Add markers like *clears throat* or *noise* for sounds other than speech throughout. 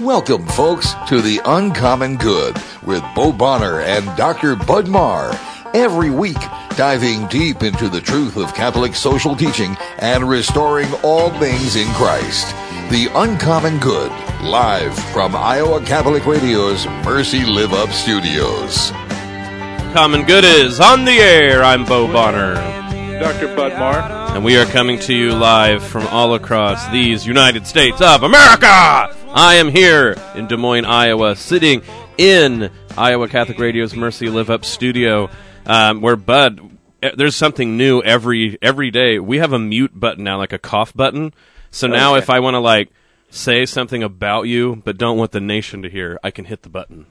Welcome, folks, to the Uncommon Good with Bo Bonner and Dr. Bud Marr. Every week, diving deep into the truth of Catholic social teaching and restoring all things in Christ. The Uncommon Good, live from Iowa Catholic Radio's Mercy Live Up Studios. Common Good is on the air. I'm Bo Bonner. Dr. Bud Marr. And we are coming to you live from all across these United States of America. I am here in Des Moines, Iowa, sitting in Iowa Catholic Radio's Mercy Live Up studio, um, where Bud, eh, there's something new every every day. We have a mute button now, like a cough button. So now, Okay. if I want to like say something about you, but don't want the nation to hear, I can hit the button.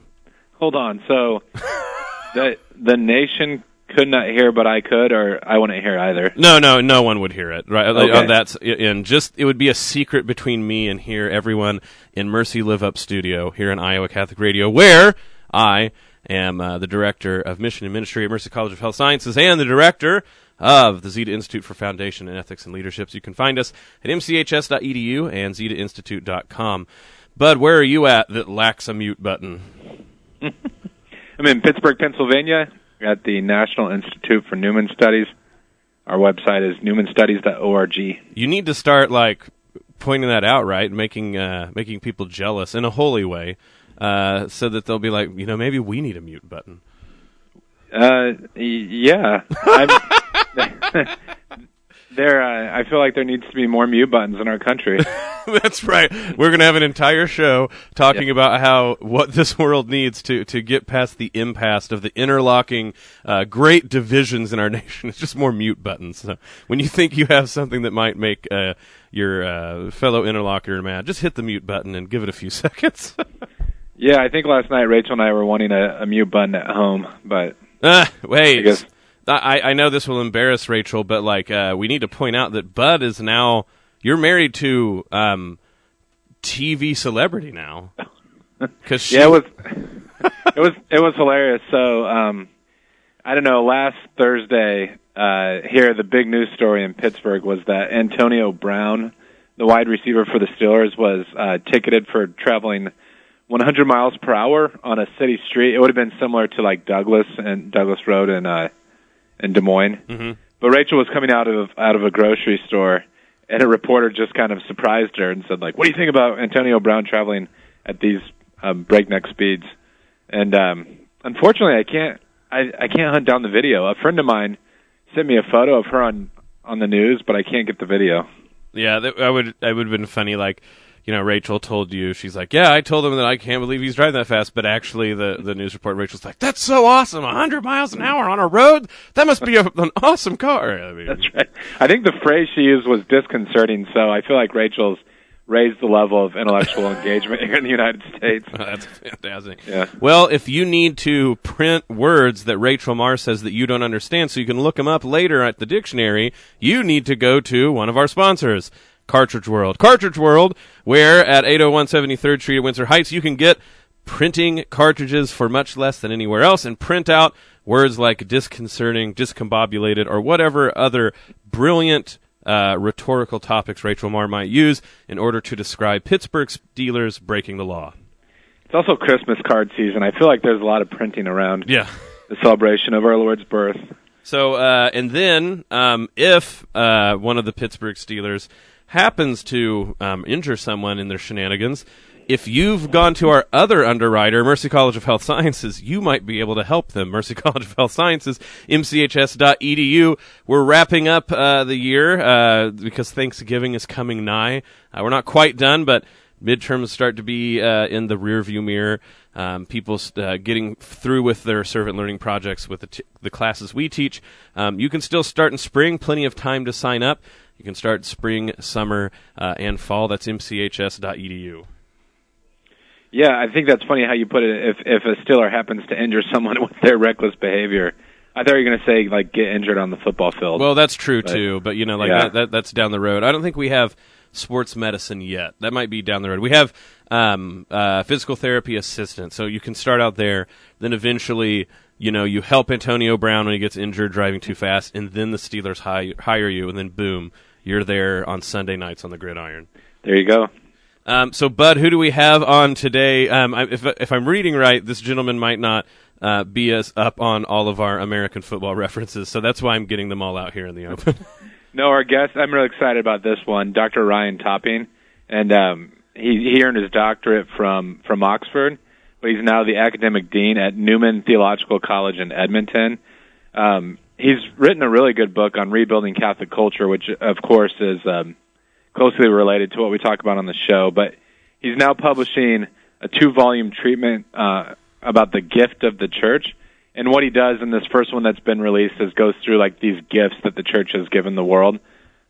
Hold on. So *laughs* the the nation could not hear, but I could, or I wouldn't hear either. No, no, no one would hear it. Right Okay. on that, and just it would be a secret between me and here everyone in Mercy Live Up Studio here in Iowa Catholic Radio, where I am uh, the director of mission and ministry at Mercy College of Health Sciences and the director of the Zeta Institute for Foundation and Ethics and Leadership. So you can find us at mchs.edu and zetainstitute.com. Bud, where are you at that lacks a mute button? *laughs* I'm in Pittsburgh, Pennsylvania, at the National Institute for Newman Studies. Our website is newmanstudies.org. You need to start like pointing that out, right? Making uh, making people jealous in a holy way, uh, so that they'll be like, you know, maybe we need a mute button. Uh, yeah. *laughs* *laughs* There, uh, I feel like there needs to be more mute buttons in our country. *laughs* That's right. We're gonna have an entire show talking Yeah. about how what this *laughs* world needs to to get past the impasse of the interlocking uh, great divisions in our *laughs* nation. It's just more mute buttons. So when you think you have something that might make uh, your uh, fellow interlocutor mad, just hit the mute button and give it a few seconds. yeah, I think last night Rachel and I were wanting a, a mute button at home, but Ah, wait. I I, know this will embarrass Rachel, but like uh, we need to point out that Bud is now you're married to um, TV celebrity now. *laughs* Cause she, Yeah, it was *laughs* it was it was hilarious. So um I don't know, last Thursday uh here the big news story in Pittsburgh was that Antonio Brown, the wide receiver for the Steelers was uh ticketed for traveling 100 miles per hour on a city street. It would have been similar to like Douglas and Douglas Road in uh in Des Moines. Mhm. But Rachel was coming out of out of a grocery store and a reporter just kind of surprised her and said like, "What do you think about Antonio Brown traveling at these um, breakneck speeds?" And um, unfortunately, I can't I, I can't hunt down the video. A friend of mine sent me a photo of her on on the news, but I can't get the video. yeah, that, I would I would have been funny. Like you know, Rachel told you she's like, yeah, I told him that I can't believe he's driving that fast, but actually the the news report Rachel's like, that's so awesome, 100 miles an hour on a road. That must be a, an awesome car. I mean, That's right. I think the phrase she used was disconcerting. So I feel like Rachel's raised the level of intellectual engagement here in the United States. *laughs* That's fantastic. Yeah. Well, if you need to print words that Rachel Marr says that you don't understand so you can look them up later at the dictionary, you need to go to one of our sponsors, Cartridge World. Cartridge World, where at 801 73rd Street at Windsor Heights, you can get printing cartridges for much less than anywhere else and print out words like disconcerting, discombobulated, or whatever other brilliant uh, rhetorical topics Rachel Marr might use in order to describe Pittsburgh Steelers breaking the law. It's also Christmas card season. I feel like there's a lot of printing around Yeah. the celebration of our Lord's birth. So, uh, and then um, if uh, one of the Pittsburgh Steelers happens to um, injure someone in their shenanigans, if you've gone to our other underwriter, Mercy College of Health Sciences, you might be able to help them. Mercy *laughs* College of Health Sciences, mchs.edu. We're wrapping up uh, the year uh, because Thanksgiving is coming nigh. Uh, we're not quite done, but midterms start to be uh, in the rearview mirror. Um, people uh, getting through with their servant learning projects with the, t- the classes we teach. Um, you can still start in spring, plenty of time to sign up. You can start spring, summer, uh, and fall. That's mchs.edu. Yeah, I think that's funny how you put it. If if a Steeler happens to injure *laughs* someone with their reckless behavior, I thought you were going to say like get injured on the football field. Well, that's true But- too, but you know, like Yeah. that, that, that's down the road. I don't think we have sports medicine yet. That might be down the road. We have um, uh, physical therapy assistant, so you can start out there. Then eventually, you know, you help Antonio Brown when he gets injured driving too fast, and then the Steelers hi- hire you, and then boom, you're there on Sunday nights on the gridiron. there you go. Um, so, Bud, who do we have on today? Um, I, if if I'm reading right, this gentleman might not uh, be as up on all of our American football *laughs* references, so that's why I'm getting them all out here in the open. *laughs* No, our guest. I'm really excited about this one, Dr. Ryan Topping, and um, he he earned his doctorate from from Oxford, but he's now the academic dean at Newman Theological College in Edmonton. Um, he's written a really good book on rebuilding Catholic culture, which of course is um, closely related to what we talk about on the show. But he's now publishing a two-volume treatment uh, about the gift of the church and what he does in this first one that's been released is goes through like these gifts that the church has given the world.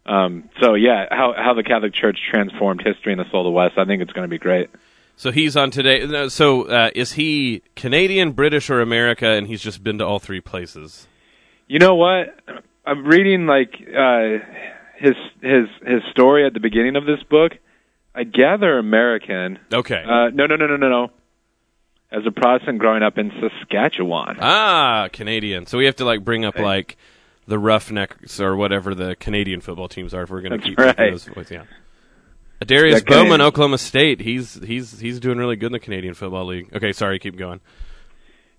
Um, so yeah, how how the Catholic Church transformed history in the soul of the West. I think it's going to be great. So he's on today. So uh, is he Canadian, British, or America? And he's just been to all three places. You know what? I'm reading like uh, his his his story at the beginning of this book. I gather American. Okay. Uh, no, no, no, no, no, no as a Protestant growing up in Saskatchewan. Ah, Canadian. So we have to like bring up like the Roughnecks or whatever the Canadian football teams are if we're going to keep right. those. With, yeah. Darius Bowman, Oklahoma State. He's he's he's doing really good in the Canadian Football League. Okay, sorry, keep going.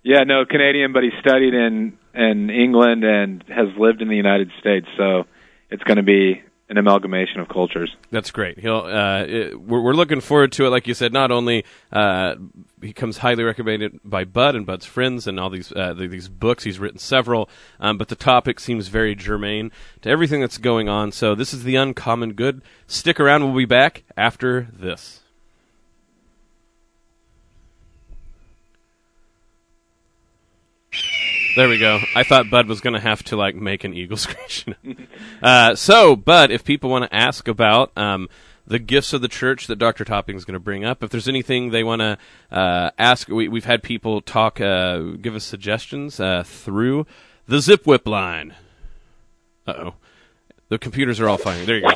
Yeah, no, Canadian, but he studied in in England and has lived in the United States, so it's going to be an amalgamation of cultures. That's great. He'll. Uh, it, we're, we're, looking forward to it. Like you said, not only uh, he comes highly recommended by Bud and Bud's friends and all these uh, these books. He's written several, um, but the topic seems very germane to everything that's going on. So this is the uncommon good. Stick around. We'll be back after this. There we go. I thought Bud was going to have to like make an eagle *laughs* screech. uh, so, Bud, if people want to ask about um, the gifts of the church that Dr. Topping is going to bring up, if there's anything they want to uh, ask, we, have had people talk, uh, give us suggestions uh, through the Zipwhip line. Uh oh, the computers are all firing. There you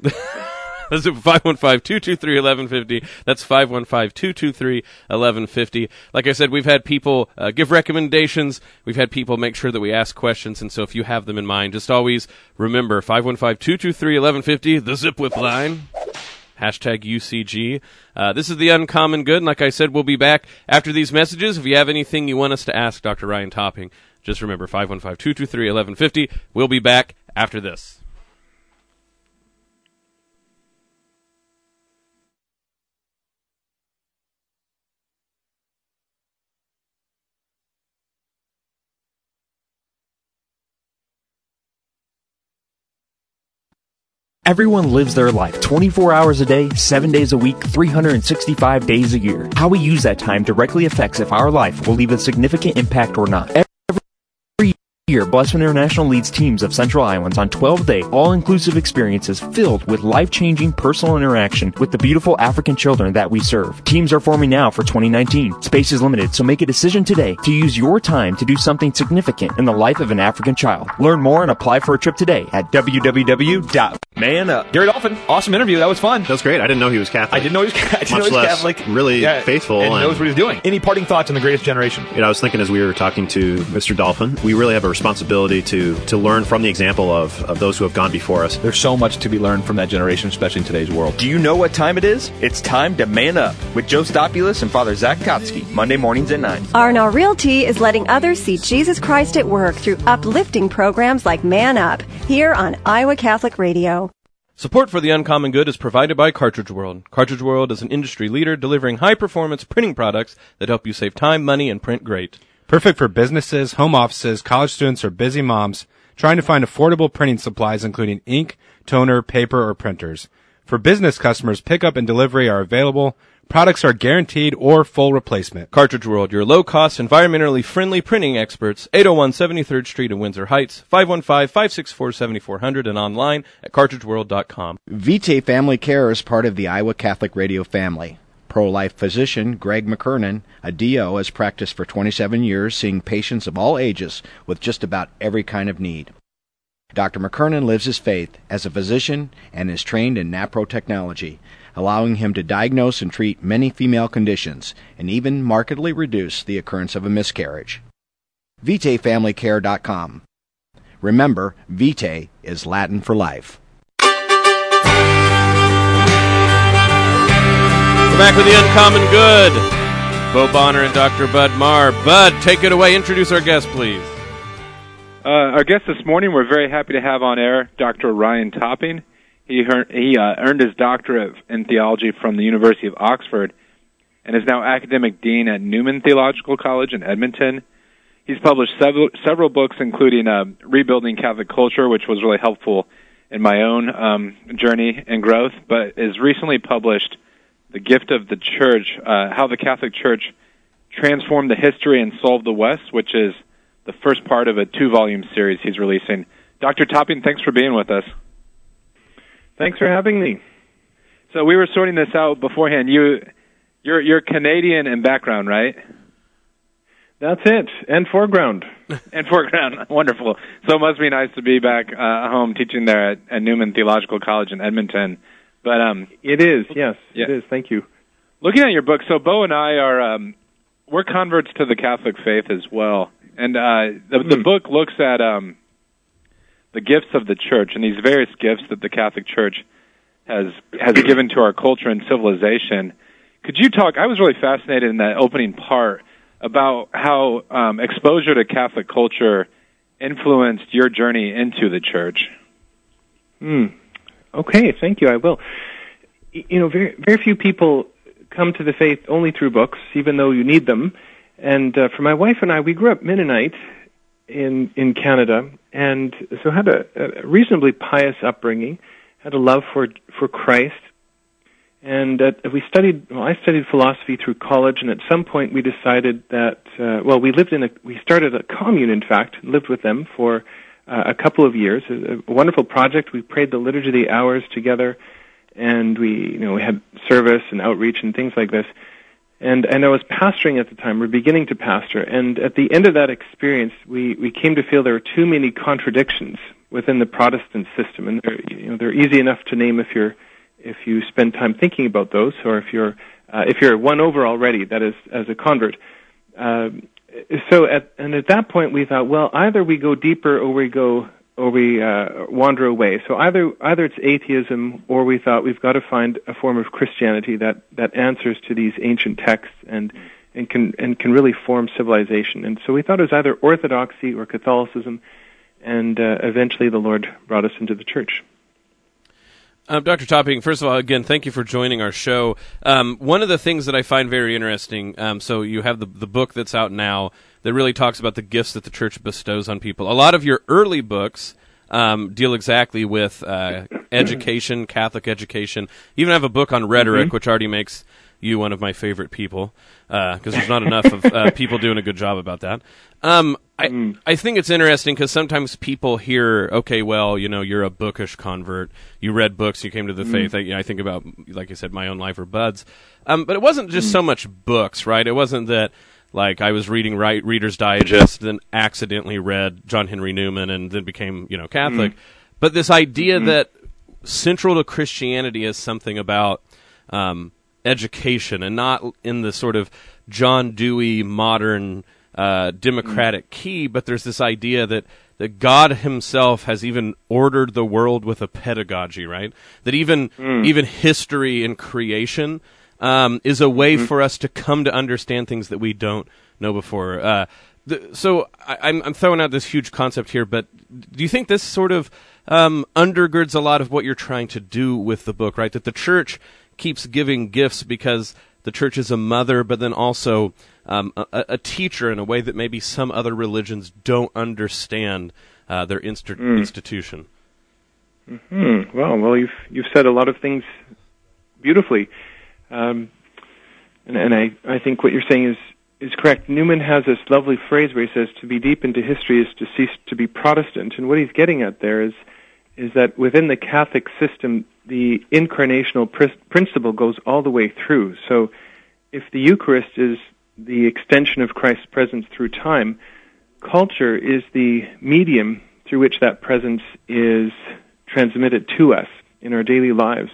go. *laughs* That's 515-223-1150. That's 515-223-1150. Like I said, we've had people uh, give recommendations. We've had people make sure that we ask questions. And so if you have them in mind, just always remember 515-223-1150, the Zipwhip line. Hashtag UCG. Uh, this is the Uncommon Good. And like I said, we'll be back after these messages. If you have anything you want us to ask Dr. Ryan Topping, just remember 515-223-1150. We'll be back after this. Everyone lives their life 24 hours a day, 7 days a week, 365 days a year. How we use that time directly affects if our life will leave a significant impact or not year, Blessman International leads teams of Central Iowans on 12-day, all-inclusive experiences filled with life-changing personal interaction with the beautiful African children that we serve. Teams are forming now for 2019. Space is limited, so make a decision today to use your time to do something significant in the life of an African child. Learn more and apply for a trip today at www.manup. Gary Dolphin, awesome interview. That was fun. That was great. I didn't know he was Catholic. I didn't know he was, *laughs* I didn't Much know he was less Catholic. Really Yeah, faithful and, and- knows what he's doing. Any parting thoughts on the greatest generation? You know, I was thinking as we were talking to Mr. Dolphin, we really have a responsibility to to learn from the example of, of those who have gone before us. There's so much to be learned from that generation, especially in today's world. Do you know what time it is? It's time to man up with Joe Stopulus and Father Zach Kotsky, Monday mornings at 9. R&R Realty is letting others see Jesus Christ at work through uplifting programs like Man Up, here on Iowa Catholic Radio. Support for the Uncommon Good is provided by Cartridge World. Cartridge World is an industry leader delivering high performance printing products that help you save time, money, and print great. Perfect for businesses, home offices, college students, or busy moms trying to find affordable printing supplies including ink, toner, paper, or printers. For business customers, pickup and delivery are available. Products are guaranteed or full replacement. Cartridge World, your low cost, environmentally friendly printing experts, 801 73rd Street in Windsor Heights, 515 564 7400, and online at cartridgeworld.com. Vitae Family Care is part of the Iowa Catholic Radio family. Pro life physician Greg McKernan, a DO, has practiced for 27 years, seeing patients of all ages with just about every kind of need. Dr. McKernan lives his faith as a physician and is trained in NAPRO technology, allowing him to diagnose and treat many female conditions and even markedly reduce the occurrence of a miscarriage. VitaeFamilyCare.com. Remember, Vitae is Latin for life. Back with the Uncommon Good. Bo Bonner and Dr. Bud Marr. Bud, take it away. Introduce our guest, please. Uh, our guest this morning, we're very happy to have on air Dr. Ryan Topping. He, earned, he uh, earned his doctorate in theology from the University of Oxford and is now academic dean at Newman Theological College in Edmonton. He's published several, several books, including uh, Rebuilding Catholic Culture, which was really helpful in my own um, journey and growth, but is recently published The Gift of the Church uh, How the Catholic Church Transformed the History and Soul of the West, which is the first part of a two volume series he's releasing. Dr. Topping, thanks for being with us. Thanks for having me. So we were sorting this out beforehand. You, you're you're Canadian in background, right? That's it, and foreground. *laughs* and foreground, *laughs* wonderful. So it must be nice to be back uh, home teaching there at, at Newman Theological College in Edmonton. But um, it is, yes, yeah. it is. Thank you. Looking at your book, so Bo and I are um, we're converts to the Catholic faith as well, and uh, the, the Hmm. book looks at um, the gifts of the church and these various gifts that the Catholic Church has has *clears throat* given to our culture and civilization. Could you talk? I was really fascinated in that opening part about how um, exposure to Catholic culture influenced your journey into the church. Hmm. Okay, thank you. I will. You know, very very few people come to the faith only through books, even though you need them. And uh, for my wife and I, we grew up Mennonite in in Canada, and so had a, a reasonably pious upbringing. Had a love for for Christ, and uh, we studied. Well, I studied philosophy through college, and at some point we decided that. Uh, well, we lived in a. We started a commune, in fact, lived with them for uh, a couple of years. A, a wonderful project. We prayed the liturgy of the hours together, and we, you know, we had service and outreach and things like this. And and I was pastoring at the time. We're beginning to pastor, and at the end of that experience, we we came to feel there were too many contradictions within the Protestant system, and they're you know they're easy enough to name if you're if you spend time thinking about those, or if you're uh, if you're won over already, that is as a convert. Um, so at and at that point we thought, well, either we go deeper or we go or we uh, wander away. So either either it's atheism or we thought we've got to find a form of Christianity that that answers to these ancient texts and and can and can really form civilization. And so we thought it was either orthodoxy or Catholicism, and uh, eventually the Lord brought us into the church. Um, Dr. Topping, first of all, again, thank you for joining our show. Um, one of the things that I find very interesting, um, so you have the the book that's out now that really talks about the gifts that the church bestows on people. A lot of your early books um, deal exactly with uh, *clears throat* education, Catholic education. You even have a book on rhetoric, Mhm. which already makes you one of my favorite people because there's not enough of uh, *laughs* people doing a good job about that. Um, I I think it's interesting because sometimes people hear, okay, well, you know, you're a bookish convert. You read books, you came to the Mm. faith. I, you know, I think about, like I said, my own life or Bud's. Um, but it wasn't just so much books, right? It wasn't that like I was reading right Reader's Digest, then accidentally read John Henry Newman, and then became you know Catholic. Mm. But this idea Mhm. that central to Christianity is something about um, education and not in the sort of John Dewey modern uh, democratic key, but there's this idea that that God Himself has even ordered the world with a pedagogy, right? That even even history and creation um, is a way for us to come to understand things that we don't know before. Uh, the, so I, I'm, I'm throwing out this huge concept here, but do you think this sort of um, undergirds a lot of what you're trying to do with the book, right? That the church keeps giving gifts because the church is a mother, but then also um, a, a teacher in a way that maybe some other religions don't understand uh, their inst- Mm. institution. Hmm. Well, well, you've you've said a lot of things beautifully, um, and, and I I think what you're saying is is correct. Newman has this lovely phrase where he says, "To be deep into history is to cease to be Protestant," and what he's getting at there is is that within the Catholic system, the incarnational pr- principle goes all the way through. So, if the Eucharist is the extension of Christ's presence through time, culture is the medium through which that presence is transmitted to us in our daily lives.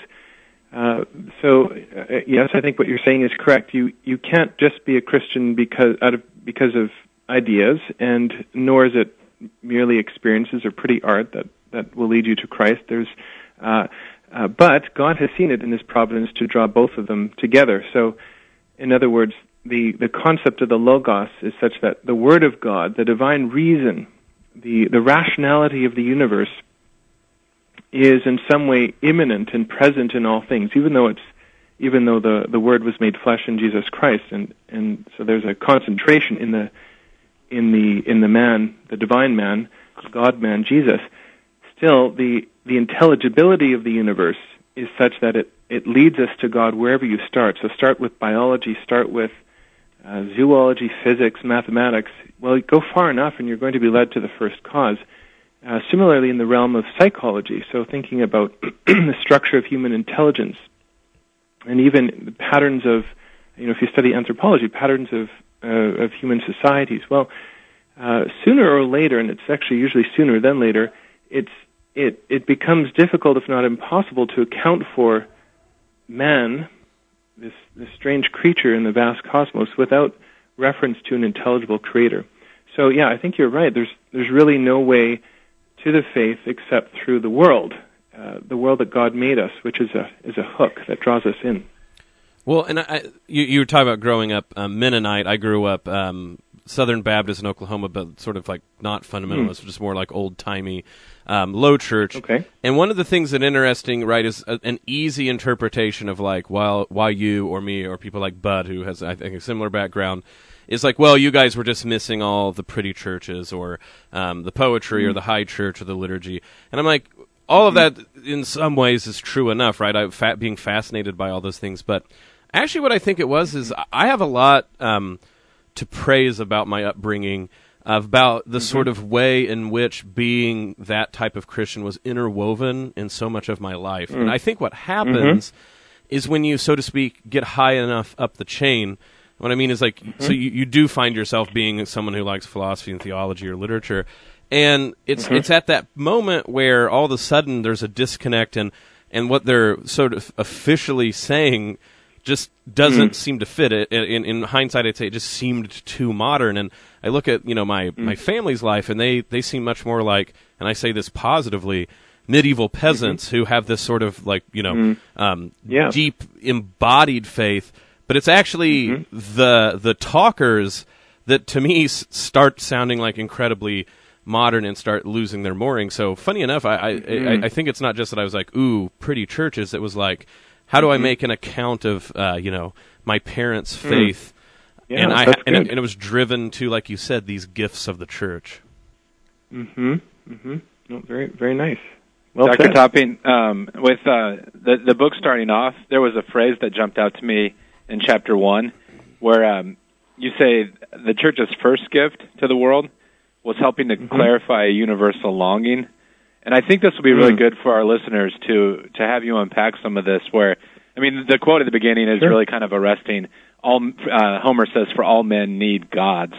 Uh, so, uh, yes, I think what you're saying is correct. You you can't just be a Christian because out of because of ideas, and nor is it merely experiences or pretty art that that will lead you to Christ. There's uh, Uh, but God has seen it in His providence to draw both of them together. So, in other words, the, the concept of the Logos is such that the Word of God, the divine reason, the, the rationality of the universe, is in some way immanent and present in all things, even though it's even though the, the Word was made flesh in Jesus Christ, and, and so there's a concentration in the in the in the man, the divine man, God man, Jesus. Still, the the intelligibility of the universe is such that it it leads us to God wherever you start. So start with biology, start with uh, zoology, physics, mathematics. Well, go far enough, and you're going to be led to the first cause. Uh, similarly, in the realm of psychology, so thinking about *clears throat* the structure of human intelligence, and even the patterns of, you know, if you study anthropology, patterns of uh, of human societies. Well, uh, sooner or later, and it's actually usually sooner than later, it's it it becomes difficult, if not impossible, to account for man, this this strange creature in the vast cosmos, without reference to an intelligible creator. So yeah, I think you're right. There's there's really no way to the faith except through the world, uh, the world that God made us, which is a is a hook that draws us in. Well, and I, you, you were talking about growing up um, Mennonite. I grew up um, Southern Baptist in Oklahoma, but sort of like not fundamentalist, mm. just more like old timey um, low church. Okay. And one of the things that interesting, right, is a, an easy interpretation of like, well, why you or me or people like Bud, who has I think a similar background, is like, well, you guys were just missing all the pretty churches or um, the poetry mm. or the high church or the liturgy, and I'm like, all of mm-hmm. that in some ways is true enough, right? I fa- being fascinated by all those things, but actually, what I think it was is I have a lot um, to praise about my upbringing, about the mm-hmm. sort of way in which being that type of Christian was interwoven in so much of my life. Mm. And I think what happens mm-hmm. is when you, so to speak, get high enough up the chain. What I mean is like, mm-hmm. so you, you do find yourself being someone who likes philosophy and theology or literature, and it's mm-hmm. it's at that moment where all of a sudden there's a disconnect and and what they're sort of officially saying just doesn't mm. seem to fit it. In, in, hindsight, I'd say it just seemed too modern. And I look at you know my mm. my family's life, and they they seem much more like, and I say this positively, medieval peasants mm-hmm. who have this sort of like you know mm. um, yeah. deep embodied faith. But it's actually mm-hmm. the the talkers that to me s- start sounding like incredibly modern and start losing their mooring. So funny enough, I I, mm. I I think it's not just that I was like ooh pretty churches. It was like how do I mm-hmm. make an account of uh, you know my parents' mm. faith? Mm. Yeah, and I and it, and it, was driven to, like you said, these gifts of the church. Mm-hmm. Mm-hmm. No, very very nice. Well Dr. Said. Topping, um, with uh, the the book starting off, there was a phrase that jumped out to me in chapter one, where um, you say the church's first gift to the world was helping to mm-hmm. clarify a universal longing and I think this will be really mm. good for our listeners to to have you unpack some of this. Where, I mean, the quote at the beginning is sure. really kind of arresting. All uh, Homer says, "For all men need gods,"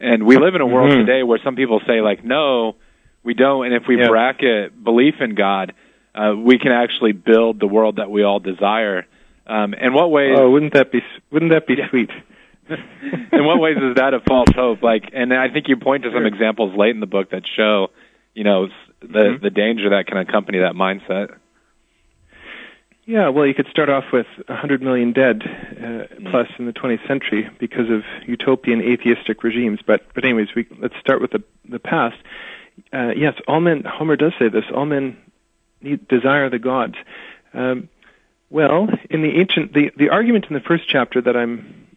and we live in a world mm-hmm. today where some people say, like, "No, we don't." And if we bracket belief in God, uh, we can actually build the world that we all desire. Um, in what ways? Oh, wouldn't that be wouldn't that be yeah. sweet? *laughs* *laughs* in what ways is that a false hope? Like, and I think you point to some examples late in the book that show, you know, the mm-hmm. the danger that can accompany that mindset. Yeah, well, you could start off with 100 million dead uh, mm-hmm. plus in the 20th century because of utopian atheistic regimes. But but anyways, we, let's start with the the past. Uh, yes, all men. Homer does say this. All men need, desire the gods. Um, well, in the ancient, the the argument in the first chapter that I'm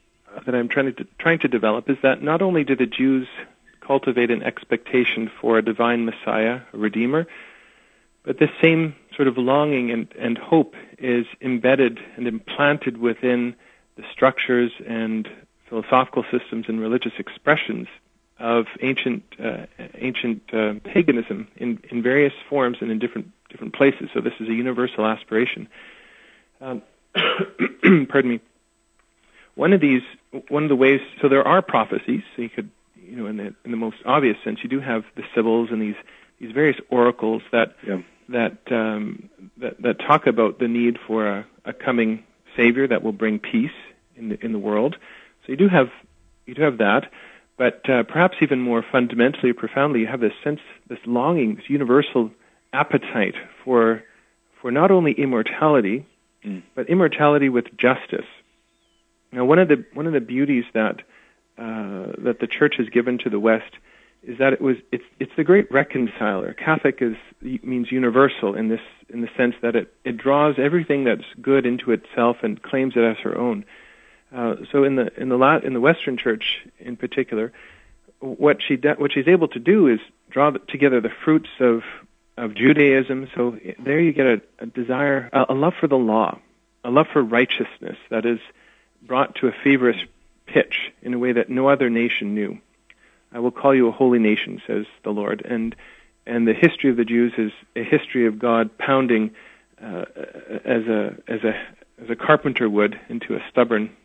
that I'm trying to trying to develop is that not only do the Jews cultivate an expectation for a divine Messiah, a Redeemer. But this same sort of longing and, and hope is embedded and implanted within the structures and philosophical systems and religious expressions of ancient uh, ancient uh, paganism in, in various forms and in different different places. So this is a universal aspiration. Um, *coughs* pardon me. One of these, one of the ways. So there are prophecies. So you could you know, in the in the most obvious sense, you do have the Sibyls and these these various oracles that yeah. that, um, that that talk about the need for a, a coming Savior that will bring peace in the in the world. So you do have you do have that, but uh, perhaps even more fundamentally, or profoundly, you have this sense, this longing, this universal appetite for for not only immortality, but immortality with justice. Now, one of the one of the beauties that uh, that the church has given to the West is that it was it's it's the great reconciler. Catholic is means universal in this in the sense that it it draws everything that's good into itself and claims it as her own. Uh, so in the in the La- in the Western Church in particular, what she de- what she's able to do is draw the, together the fruits of of Judaism. So there you get a, a desire, a, a love for the law, a love for righteousness that is brought to a feverish pitch in a way that no other nation knew. I will call you a holy nation, says the Lord, and and the history of the Jews is a history of God pounding uh, as a as a as a carpenter would into a stubborn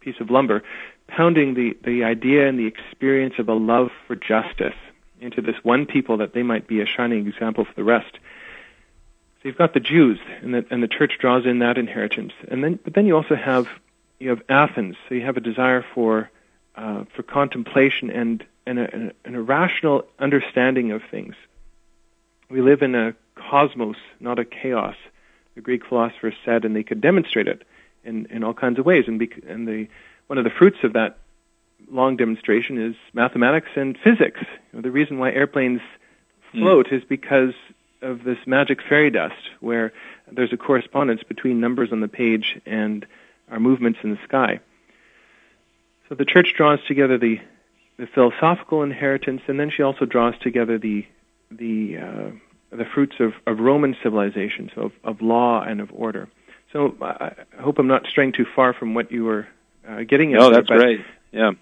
piece of lumber, pounding the the idea and the experience of a love for justice into this one people that they might be a shining example for the rest. So you've got the Jews, and the, and the church draws in that inheritance, and then but then you also have you have Athens. So you have a desire for uh, for contemplation and and a, and a rational understanding of things. We live in a cosmos, not a chaos. The Greek philosophers said, and they could demonstrate it in, in all kinds of ways. And, bec- and the, one of the fruits of that long demonstration is mathematics and physics. You know, the reason why airplanes float mm. is because of this magic fairy dust, where there's a correspondence between numbers on the page and our movements in the sky. So the church draws together the, the philosophical inheritance, and then she also draws together the the uh, the fruits of, of Roman civilization, so of, of law and of order. So I hope I'm not straying too far from what you were uh, getting at. Oh, that's but, great. Yeah.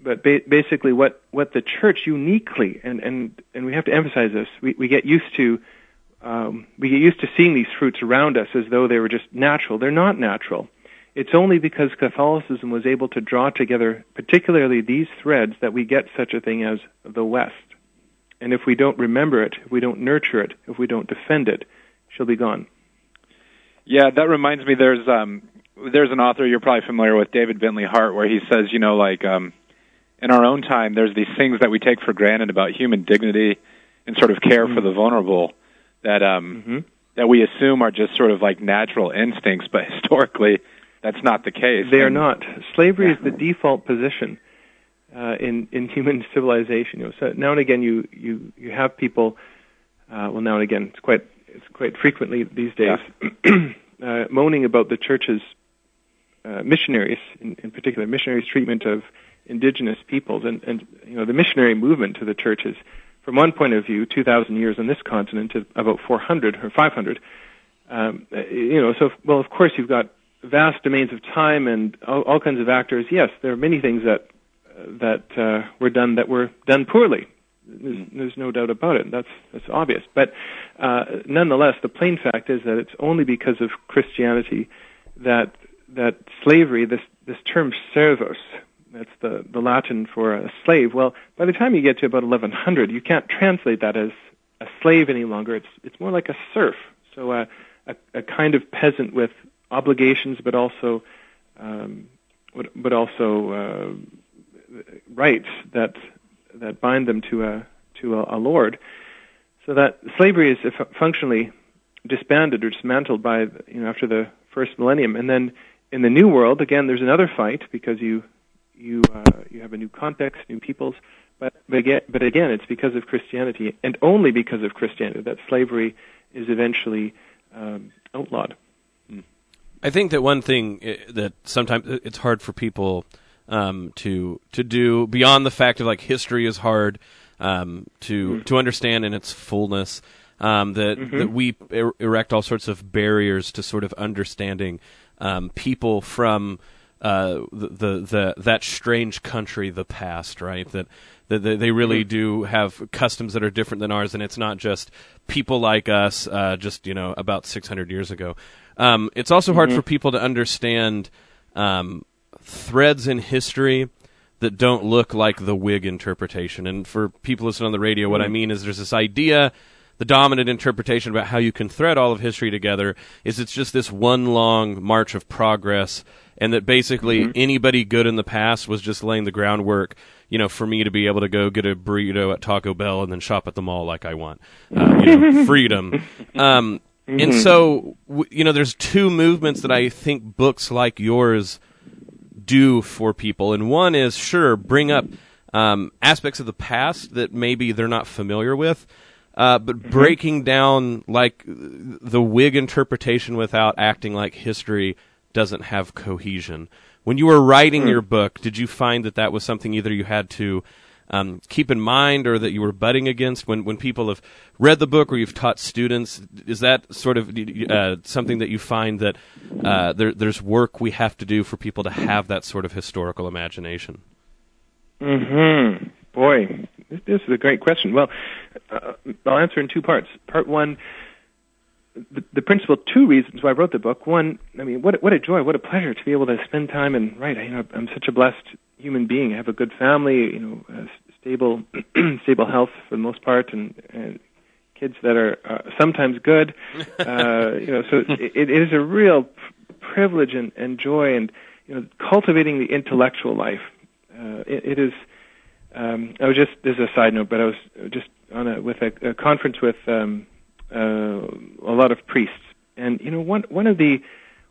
But ba- basically, what, what the church uniquely and, and, and we have to emphasize this. We, we get used to um, we get used to seeing these fruits around us as though they were just natural. They're not natural. It's only because Catholicism was able to draw together, particularly these threads, that we get such a thing as the West. And if we don't remember it, if we don't nurture it, if we don't defend it, she'll be gone. Yeah, that reminds me. There's um, there's an author you're probably familiar with, David Bentley Hart, where he says, you know, like um, in our own time, there's these things that we take for granted about human dignity and sort of care mm-hmm. for the vulnerable that um, mm-hmm. that we assume are just sort of like natural instincts, but *laughs* historically, that's not the case. They are not. Slavery is the default position uh, in in human *laughs* civilization. You know, so now and again, you you you have people. Uh, well, now and again, it's quite it's quite frequently these days *clears throat* uh, moaning about the church's uh, missionaries, in, in particular, missionaries' treatment of indigenous peoples, and and you know the missionary movement to the church is, from one point of view, 2,000 years on this continent to about 400 or 500. Um, you know, so well, of course, you've got vast domains of time and all, all kinds of actors. Yes, there are many things that that uh, were done that were done poorly. There's, there's, no doubt about it. That's that's obvious. But uh, nonetheless, the plain fact is that it's only because of Christianity that that slavery, this this term servus, that's the the Latin for a slave. Well, by the time you get to about 1100, you can't translate that as a slave any longer. It's it's more like a serf. So uh, a a kind of peasant with obligations, but also um, but also uh, rights that that bind them to a to a, a lord. So that slavery is functionally disbanded or dismantled by you know after the first millennium, and then in the new world again there's another fight because you you uh, you have a new context, new peoples. But but again, but again, it's because of Christianity, and only because of Christianity that slavery is eventually um, outlawed. I think that one thing eh, that sometimes it's hard for people um, to to do beyond the fact of like history is hard um, to mm-hmm. to understand in its fullness. Um, that mm-hmm. that we er- erect all sorts of barriers to sort of understanding um, people from uh, the, the, the that strange country, the past, right? That that they really mm-hmm. do have customs that are different than ours, and it's not just people like us, uh, just you know, about 600 years ago. Um, it's also hard mm-hmm. for people to understand um, threads in history that don't look like the Whig interpretation. And for people listening on the radio, mm-hmm. what I mm-hmm. mean is there's this idea, the dominant interpretation about how you can thread all of history together is it's just this one long march of progress, and that basically mm-hmm. anybody good in the past was just laying the groundwork. You know, for me to be able to go get a burrito at Taco Bell and then shop at the mall like I want. Uh, you know, freedom. *laughs* Um, And Mhm. so, you know, there's two movements that I think books like yours do for people. And one is, sure, bring up um, aspects of the past that maybe they're not familiar with, uh, but breaking down, like, the Whig interpretation without acting like history doesn't have cohesion. When you were writing Hmm. your book, did you find that that was something either you had to um, keep in mind or that you were butting against when, when people have read the book or you've taught students? Is that sort of uh, something that you find that uh, there, there's work we have to do for people to have that sort of historical imagination? Hmm. Boy, this, is a great question. Well, uh, I'll answer in two parts. Part one, the, the principal two reasons why I wrote the book. One, I mean, what what a joy, what a pleasure to be able to spend time and write. You know, I'm such a blessed human being. Have a good family. You know, uh, stable *clears throat* stable health for the most part, and, and kids that are uh, sometimes good. *laughs* Uh, you know, so it, it is a real privilege and, and joy, and you know, cultivating the intellectual life. Uh, it, it is. Um, I was just this is a side note, but I was just on a with a, a conference with um, uh, a lot of priests, and you know one one of the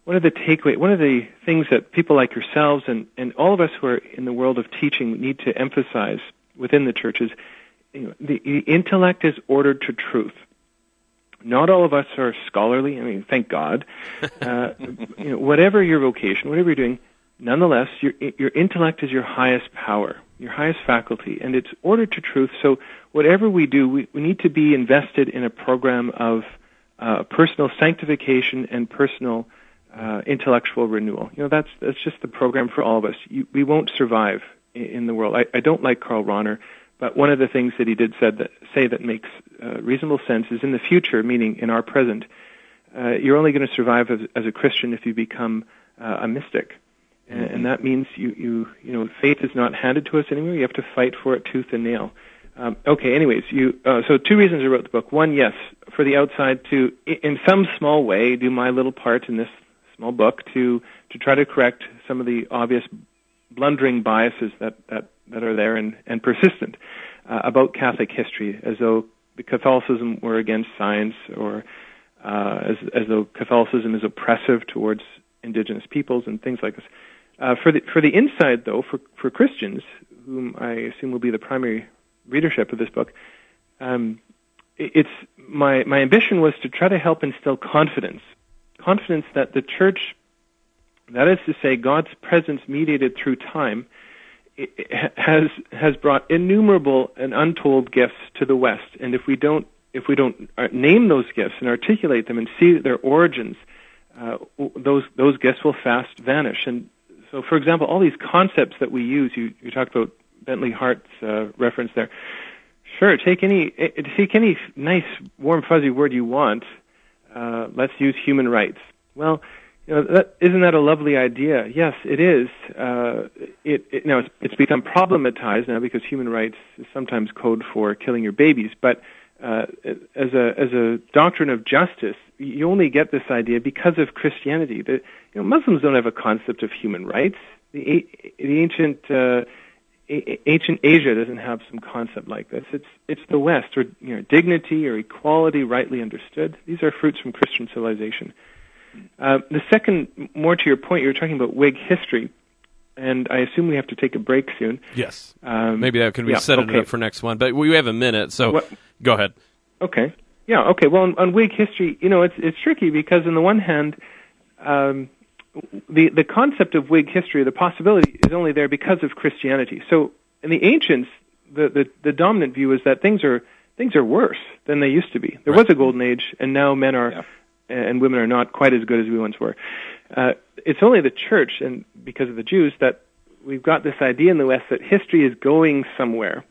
one of the takeaway one of the things that people like yourselves and and all of us who are in the world of teaching need to emphasize within the churches, you know, the, the intellect is ordered to truth. Not all of us are scholarly. I mean, thank God. *laughs* Uh, you know, whatever your vocation, whatever you're doing, nonetheless, your your intellect is your highest power, your highest faculty, and it's ordered to truth. So whatever we do, we, we need to be invested in a program of uh, personal sanctification and personal uh, intellectual renewal. You know, that's that's just the program for all of us. You, we won't survive in, in the world. I, I don't like Karl Rahner, but one of the things that he did said that say that makes uh, reasonable sense is in the future, meaning in our present, uh, you're only going to survive as, as a Christian if you become uh, a mystic. And, and that means you, you, you know, faith is not handed to us anymore. You have to fight for it tooth and nail. Um, okay, anyways, you, uh, so two reasons I wrote the book. One, yes, for the outside to, in some small way, do my little part in this small book to, to try to correct some of the obvious blundering biases that, that, that are there and, and persistent uh, about Catholic history, as though Catholicism were against science or uh, as, as though Catholicism is oppressive towards indigenous peoples and things like this. Uh, for the for the inside, though, for for Christians, whom I assume will be the primary readership of this book, um, it's my my ambition was to try to help instill confidence, confidence that the church, that is to say, God's presence mediated through time, has has brought innumerable and untold gifts to the West, and if we don't if we don't uh, name those gifts and articulate them and see their origins, uh, those those gifts will fast vanish. And so, for example, all these concepts that we use, you, you talked about Bentley Hart's uh, reference there. Sure, take any eh, take any nice warm fuzzy word you want. Uh, let's use human rights. Well, you know, that, isn't that a lovely idea? Yes, it is. Uh, it, it now it's, it's become problematized now because human rights is sometimes code for killing your babies. But uh, as a as a doctrine of justice, you only get this idea because of Christianity. The, you know, Muslims don't have a concept of human rights. The, the ancient uh, ancient Asia doesn't have some concept like this. It's it's the West, or you know, dignity or equality, rightly understood. These are fruits from Christian civilization. Uh, the second, more to your point, you were talking about Whig history, and I assume we have to take a break soon. Yes. Um, Maybe that can we yeah, set it okay. up for next one, but we have a minute, so go ahead. Okay. Yeah. Okay. Well, on, on Whig history, you know, it's it's tricky because on the one hand, um, the the concept of Whig history, the possibility, is only there because of Christianity. So, in the ancients, the the, the dominant view is that things are things are worse than they used to be. There was a golden age, and now men are and women are not quite as good as we once were. Uh, it's only the church, and because of the Jews, that we've got this idea in the West that history is going somewhere.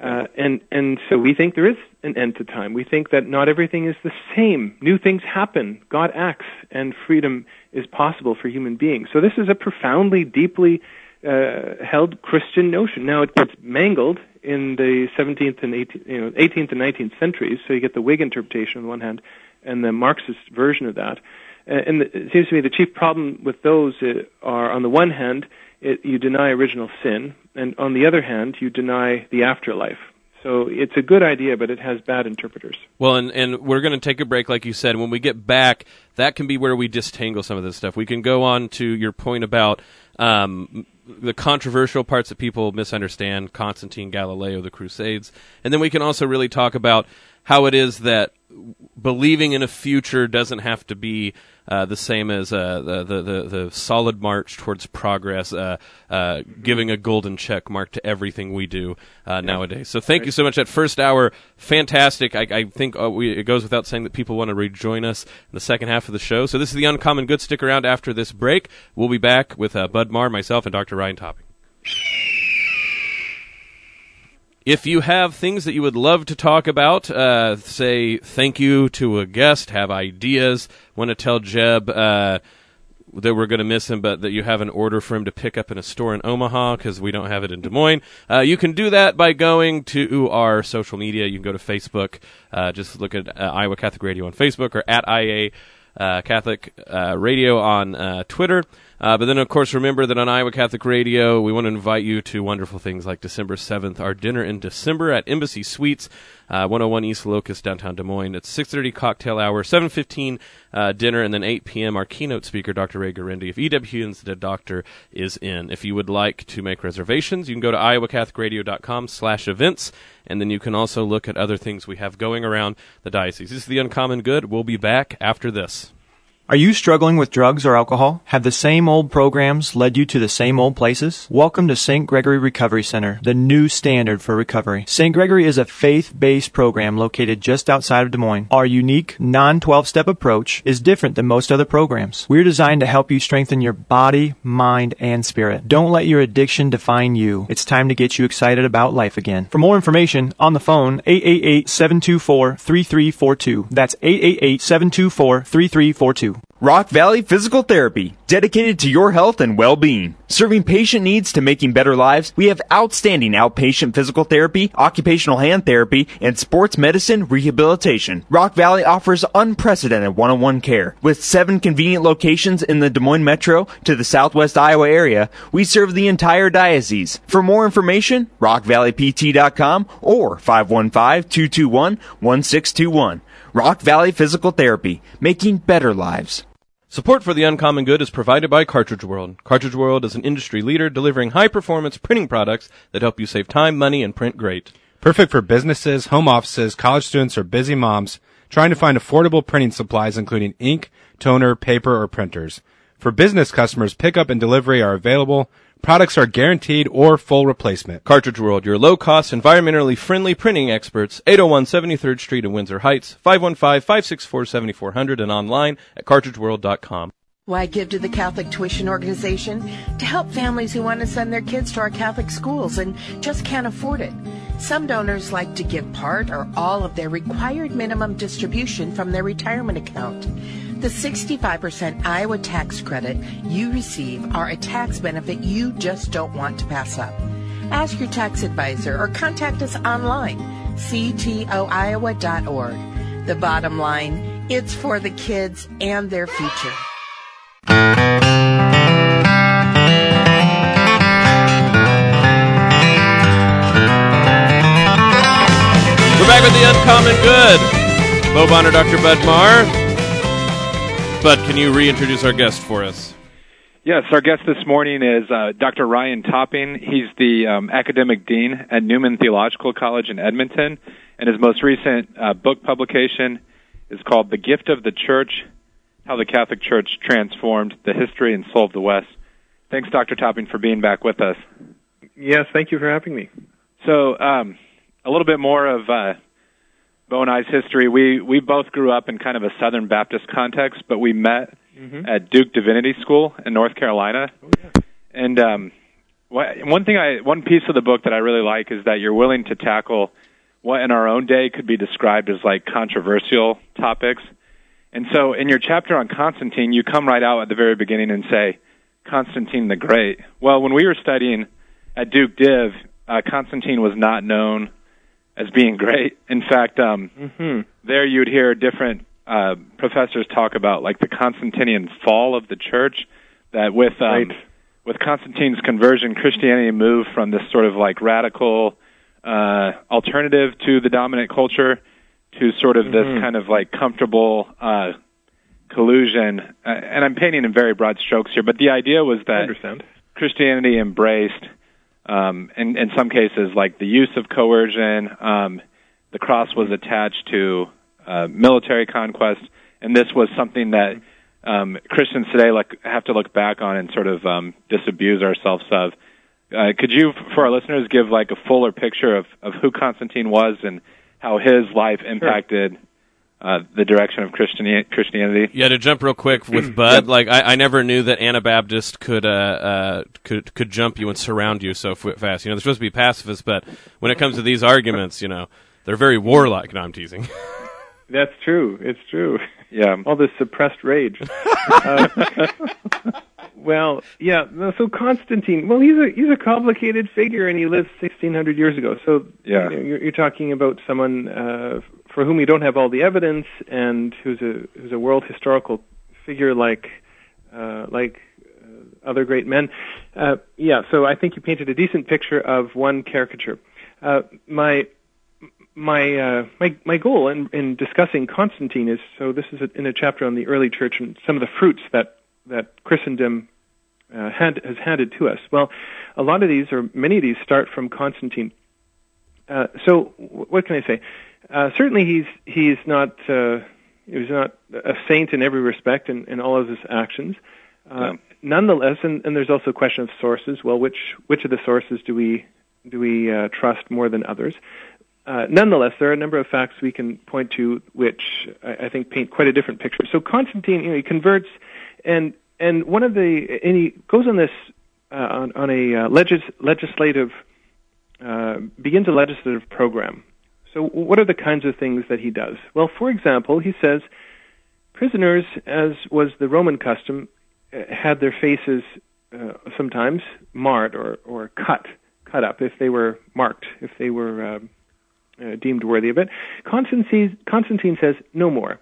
Uh, and and so we think there is an end to time. We think that not everything is the same. New things happen. God acts, and freedom is possible for human beings. So this is a profoundly, deeply uh, held Christian notion. Now it gets mangled in the 17th and 18th, you know, 18th and 19th centuries. So you get the Whig interpretation on the one hand, and the Marxist version of that. Uh, and the, it seems to me the chief problem with those uh, are, on the one hand, it, you deny original sin, and on the other hand, you deny the afterlife. So it's a good idea, but it has bad interpreters. Well, and, and we're going to take a break, like you said. When we get back, that can be where we distangle some of this stuff. We can go on to your point about um, the controversial parts that people misunderstand Constantine, Galileo, the Crusades. And then we can also really talk about how it is that believing in a future doesn't have to be uh, the same as uh, the, the, the the solid march towards progress, uh, uh, giving a golden check mark to everything we do uh, nowadays. So thank you so much. That first hour, fantastic. I, I think uh, we, it goes without saying that people want to rejoin us in the second half of the show. So this is the Uncommon Good. Stick around after this break. We'll be back with Bud Marr, myself, and Dr. Ryan Topping. If you have things that you would love to talk about, uh, say thank you to a guest, have ideas, want to tell Jeb uh, that we're going to miss him, but that you have an order for him to pick up in a store in Omaha because we don't have it in Des Moines, uh, you can do that by going to our social media. You can go to Facebook, uh, just look at uh, Iowa Catholic Radio on Facebook or at IA uh, Catholic Radio on Twitter. Uh, but then, of course, remember that on Iowa Catholic Radio, we want to invite you to wonderful things like December 7th, our dinner in December at Embassy Suites, uh, 101 East Locust, downtown Des Moines. It's 6.30 cocktail hour, 7.15 uh, dinner, and then 8 p.m. our keynote speaker, Dr. Ray Guarendi, if EWTN's, the doctor, is in. If you would like to make reservations, you can go to iowacatholicradio.com slash events, and then you can also look at other things we have going around the diocese. This is The Uncommon Good. We'll be back after this. Are you struggling with drugs or alcohol? Have the same old programs led you to the same old places? Welcome to St. Gregory Recovery Center, the new standard for recovery. St. Gregory is a faith-based program located just outside of Des Moines. Our unique non-12 step approach is different than most other programs. We're designed to help you strengthen your body, mind, and spirit. Don't let your addiction define you. It's time to get you excited about life again. For more information, on the phone, 888-724-3342. That's 888-724-3342. Rock Valley Physical Therapy, dedicated to your health and well-being. Serving patient needs to making better lives, we have outstanding outpatient physical therapy, occupational hand therapy, and sports medicine rehabilitation. Rock Valley offers unprecedented one-on-one care. With seven convenient locations in the Des Moines Metro to the southwest Iowa area, we serve the entire diocese. For more information, rockvalleypt.com or 515-221-1621. Rock Valley Physical Therapy, making better lives. Support for the Uncommon Good is provided by Cartridge World. Cartridge World is an industry leader delivering high performance printing products that help you save time, money, and print great. Perfect for businesses, home offices, college students, or busy moms trying to find affordable printing supplies, including ink, toner, paper, or printers. For business customers, pickup and delivery are available. Products are guaranteed or full replacement. Cartridge World, your low cost, environmentally friendly printing experts, 801 73rd Street in Windsor Heights, 515 564 7400, and online at cartridgeworld.com. Why give to the Catholic Tuition Organization? To help families who want to send their kids to our Catholic schools and just can't afford it. Some donors like to give part or all of their required minimum distribution from their retirement account. The 65% Iowa tax credit you receive are a tax benefit you just don't want to pass up. Ask your tax advisor or contact us online, ctoiowa.org. The bottom line, it's for the kids and their future. We're back with the Uncommon Good. Bo Bonner, Dr. Bud Marr. Bud, can you reintroduce our guest for us? Yes, our guest this morning is uh, Dr. Ryan Topping. He's the um, academic dean at Newman Theological College in Edmonton, and his most recent uh, book publication is called The Gift of the Church How the Catholic Church Transformed the History and Soul of the West. Thanks, Dr. Topping, for being back with us. Yes, thank you for having me. So, um, a little bit more of uh, Bo and I's history. We we both grew up in kind of a Southern Baptist context, but we met Mhm. at Duke Divinity School in North Carolina. And um, one thing I one piece of the book that I really like is that you're willing to tackle what in our own day could be described as like controversial topics. And so in your chapter on Constantine, you come right out at the very beginning and say Constantine the Great. Well, when we were studying at Duke Div, uh, Constantine was not known as being great. In fact, um, Mm-hmm. there you'd hear different uh, professors talk about like the Constantinian fall of the church. That with um, Right. with Constantine's conversion, Christianity moved from this sort of like radical uh, alternative to the dominant culture to sort of Mhm. this kind of like comfortable uh, collusion. Uh, and I'm painting in very broad strokes here, but the idea was that. Christianity embraced, um, in, in some cases, like the use of coercion. Um, the cross was attached to uh, military conquest, and this was something that um, Christians today like have to look back on and sort of um, disabuse ourselves of. Uh, could you, for our listeners, give like a fuller picture of, of who Constantine was and how his life impacted uh, the direction of Christiani- Christianity? Yeah, to jump real quick with *clears throat* Bud, like I, I never knew that Anabaptist could uh, uh, could could jump you and surround you so fast. You know, they're supposed to be pacifists, but when it comes to these arguments, you know, they're very warlike. No, I'm teasing. *laughs* That's true. It's true. Yeah. All this suppressed rage. *laughs* uh, well, yeah. No, so Constantine. Well, he's a he's a complicated figure, and he lived 1600 years ago. So Yeah. you know, you're, you're talking about someone uh, for whom you don't have all the evidence, and who's a who's a world historical figure like uh, like uh, other great men. Uh, yeah. So I think you painted a decent picture of one caricature. Uh, my my uh, my my goal in, in discussing Constantine is so this is in a chapter on the early church and some of the fruits that that Christendom uh, had has handed to us. Well, a lot of these or many of these start from Constantine. Uh, so what can I say? Uh, certainly, he's he's not uh, he was not a saint in every respect in, in all of his actions. Uh, Nonetheless, and, and there's also a question of sources. Well, which which of the sources do we do we uh, trust more than others? Uh, nonetheless, there are a number of facts we can point to which I, I think paint quite a different picture. So Constantine, you know, he converts, and and one of the and he goes on this uh, on, on a uh, legis, legislative uh, begins a legislative program. So what are the kinds of things that he does? Well, for example, he says prisoners, as was the Roman custom, uh, had their faces uh, sometimes marred or or cut cut up if they were marked if they were. um uh, deemed worthy of it. Constantine, Constantine says, no more.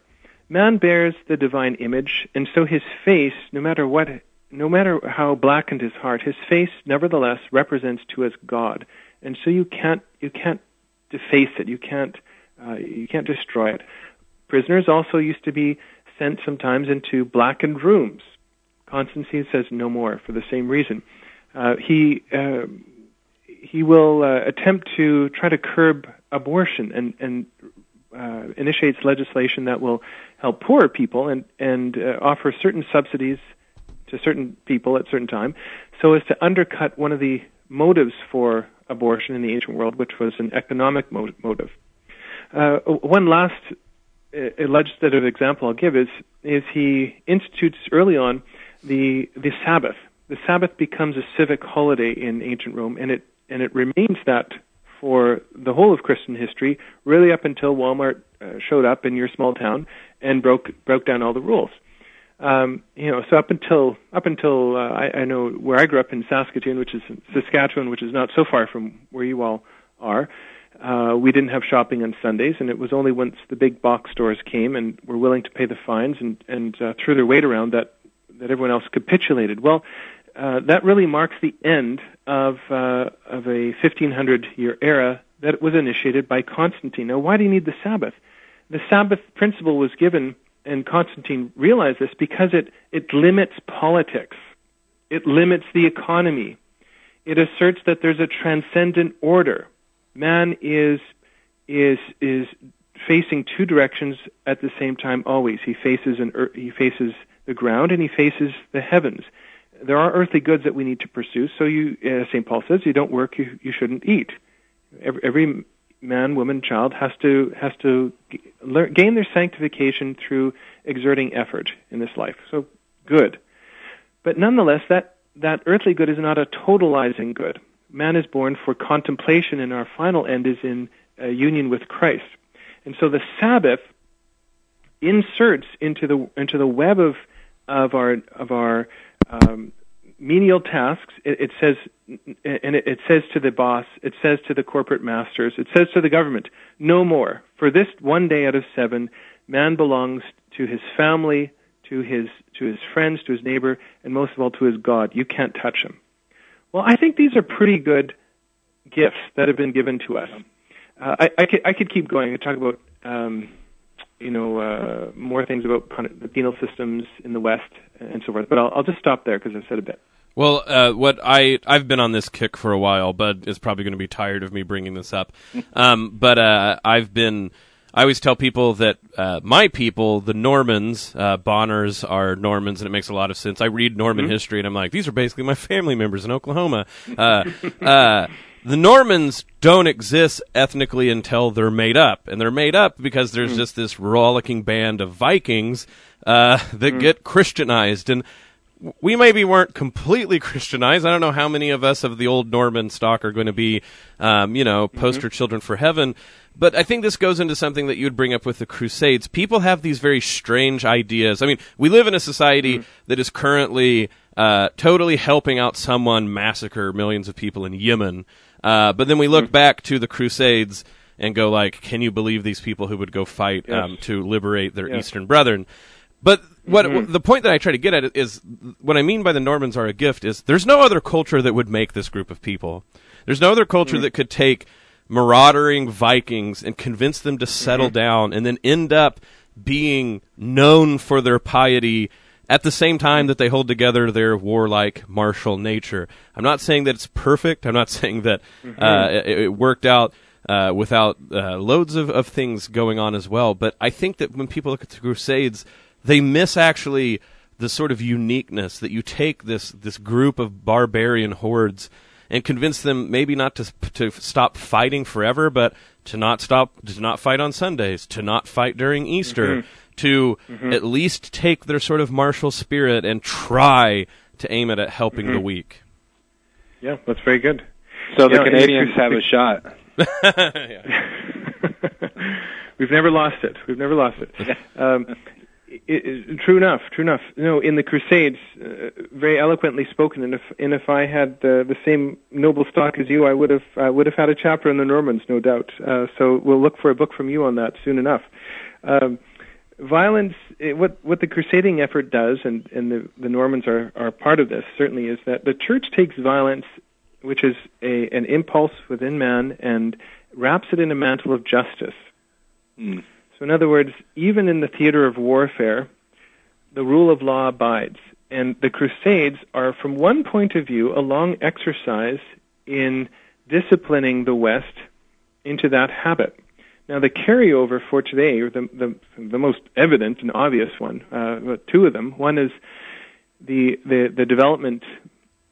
Man bears the divine image, and so his face, no matter what, no matter how blackened his heart, his face nevertheless represents to us God, and so you can't you can't deface it. You can't uh, you can't destroy it. Prisoners also used to be sent sometimes into blackened rooms. Constantine says no more for the same reason. Uh, he uh, he will uh, attempt to try to curb abortion and and uh, initiates legislation that will help poorer people and and uh, offer certain subsidies to certain people at certain time, so as to undercut one of the motives for abortion in the ancient world, which was an economic mo- motive. Uh, one last uh, legislative example I'll give is is he institutes early on the the Sabbath. The Sabbath becomes a civic holiday in ancient Rome, and it and it remains that for the whole of Christian history, really up until Walmart uh, showed up in your small town and broke broke down all the rules. Um, you know, so up until up until uh, I, I know where I grew up in Saskatoon, which is Saskatchewan, which is not so far from where you all are. Uh, we didn't have shopping on Sundays, and it was only once the big box stores came and were willing to pay the fines and and uh, threw their weight around that that everyone else capitulated. Well, uh, that really marks the end of uh, of a 1500 year era that was initiated by Constantine. Now, why do you need the Sabbath? The Sabbath principle was given, and Constantine realized this because it it limits politics, it limits the economy, it asserts that there's a transcendent order. Man is is is facing two directions at the same time always. He faces an ear- he faces the ground and he faces the heavens there are earthly goods that we need to pursue. So you, uh, as St. Paul says, you don't work, you, you shouldn't eat. Every, every man, woman, child has to has to learn, gain their sanctification through exerting effort in this life. So good, but nonetheless, that that earthly good is not a totalizing good. Man is born for contemplation, and our final end is in uh, union with Christ. And so the Sabbath inserts into the into the web of of our of our um, menial tasks. It, it says, and it, it says to the boss, it says to the corporate masters, it says to the government, no more. For this one day out of seven, man belongs to his family, to his to his friends, to his neighbor, and most of all to his God. You can't touch him. Well, I think these are pretty good gifts that have been given to us. Uh, I, I, could, I could keep going. and talk about um, you know uh, more things about the penal systems in the West and so forth. But I'll, I'll just stop there because I've said a bit. Well, uh, what I I've been on this kick for a while. Bud is probably going to be tired of me bringing this up. *laughs* Um, but uh, I've been. I always tell people that uh, my people, the Normans, uh, Bonners are Normans, and it makes a lot of sense. I read Norman Mhm. history, and I'm like, these are basically my family members in Oklahoma. Uh, uh, the Normans don't exist ethnically until they're made up, and they're made up because there's Mm. just this rollicking band of Vikings uh, *laughs* that get Christianized, and we maybe weren't completely *laughs* Christianized. I don't know how many of us of the old Norman stock are going to be, um, you know, poster children for heaven. But I think this goes into something that you would bring up with the Crusades. People have these very strange ideas. I mean, we live in a society that is currently uh, totally helping out someone massacre millions of people in Yemen. Uh, but then we look back to the Crusades and go like, can you believe these people who would go fight Yes. um, to liberate their Yes. Eastern brethren? But what Mhm. the point that I try to get at is what I mean by the Normans are a gift is there's no other culture that would make this group of people. There's no other culture Mm. that could take marauding Vikings and convince them to settle Mhm. down and then end up being known for their piety at the same time that they hold together their warlike martial nature. I'm not saying that it's perfect. I'm not *laughs* saying that uh, Mhm. it, it worked out uh, without uh, loads of, of things going on as well. But I think that when people look at the Crusades, they miss actually the sort of uniqueness that you take this this group of barbarian hordes and convince them maybe not to to stop fighting forever, but to not stop to not fight on Sundays, to not fight during Easter, Mhm. to Mhm. at least take their sort of martial spirit and try to aim it at helping the Mhm. weak. Yeah, that's very good. So the know, Canadians have a shot. *laughs* *laughs* We've never lost it. We've never lost it. Um, i i true enough. True enough. No, in the Crusades, uh, very eloquently spoken. And if and if I had uh, the same noble stock as you, I would have I would have had a chapter on the Normans, no doubt. Uh, so we'll look for a book from you on that soon enough. Um, violence. eh, What what the crusading effort does, and and the the Normans are are part of this. Certainly, is that the church takes violence which is a, an impulse within man and wraps it in a mantle of justice. Hmm. So, in other words, even in the theater of warfare, the rule of law abides. And the Crusades are, from one point of view, a long exercise in disciplining the West into that habit. Now, the carryover for today, or the, the, the most evident and obvious one, uh, two of them. One is the, the, the development,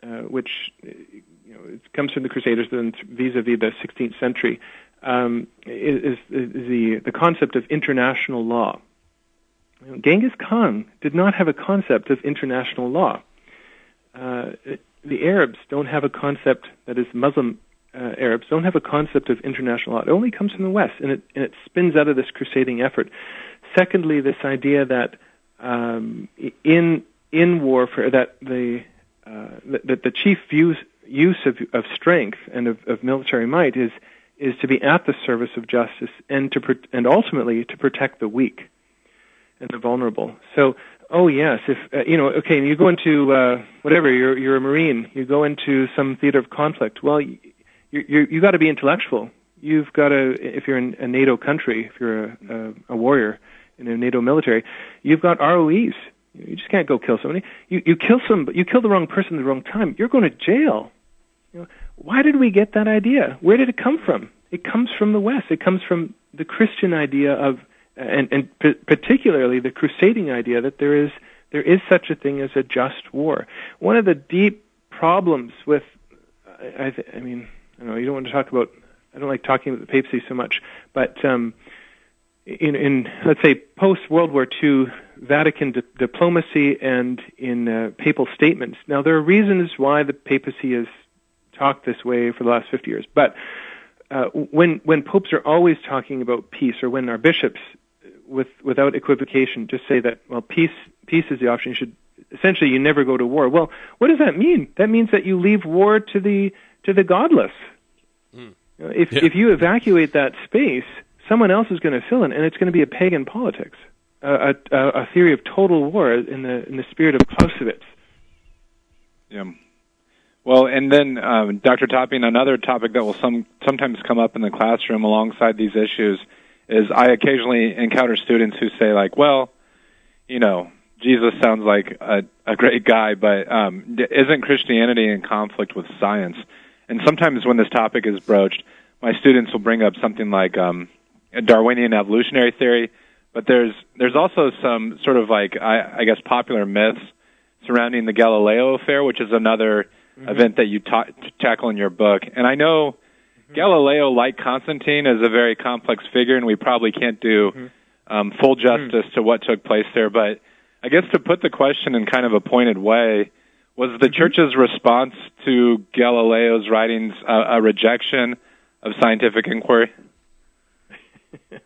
uh, which you know, comes from the Crusaders then vis-a-vis the 16th century, um, is, is the, the concept of international law. You know, Genghis Khan did not have a concept of international law. Uh, the Arabs don't have a concept that is Muslim uh, Arabs don't have a concept of international law. It only comes from the West, and it and it spins out of this crusading effort. Secondly, this idea that um, in in warfare that the uh, that, the chief use use of of strength and of, of military might is is to be at the service of justice and to pro- and ultimately to protect the weak and the vulnerable. So, oh yes, if uh, you know, okay, you go into uh, whatever you're you're a marine, you go into some theater of conflict. Well, you you you got to be intellectual. You've got to if you're in a NATO country, if you're a, a, a warrior in a NATO military, you've got ROEs. You just can't go kill somebody. You you kill some, you kill the wrong person at the wrong time. You're going to jail. You know, why did we get that idea? Where did it come from? It comes from the West. It comes from the Christian idea of, and, and p- particularly the crusading idea that there is there is such a thing as a just war. One of the deep problems with, I, I, th- I mean, I know. You don't want to talk about. I don't like talking about the papacy so much, but um, in, in let's say post World War II Vatican di- diplomacy and in uh, papal statements. Now there are reasons why the papacy has talked this way for the last 50 years, but uh, when when popes are always talking about peace, or when our bishops, with without equivocation, just say that well, peace peace is the option. You should essentially you never go to war. Well, what does that mean? That means that you leave war to the to the godless. You know, If if you evacuate that space, someone else is going to fill in, and it's going to be a pagan politics, a, a, a theory of total war in the in the spirit of Clausewitz. Yeah. Well, and then um, Dr. Topping, another topic that will some sometimes come up in the classroom alongside these issues is I occasionally encounter students who say like, "Well, you know, Jesus sounds like a, a great guy, but um, isn't Christianity in conflict with science?" And sometimes when this topic is broached, my students will bring up something like um, Darwinian evolutionary theory, but there's there's also some sort of like I, I guess popular myths surrounding the Galileo affair, which is another Mm-hmm. event that you ta- tackle in your book. And I know mm-hmm. Galileo, like Constantine, is a very complex figure, and we probably can't do mm-hmm. um, full justice to what took place there. But I guess to put the question in kind of a pointed way, was the church's response to Galileo's writings a, a rejection of scientific inquiry? *laughs*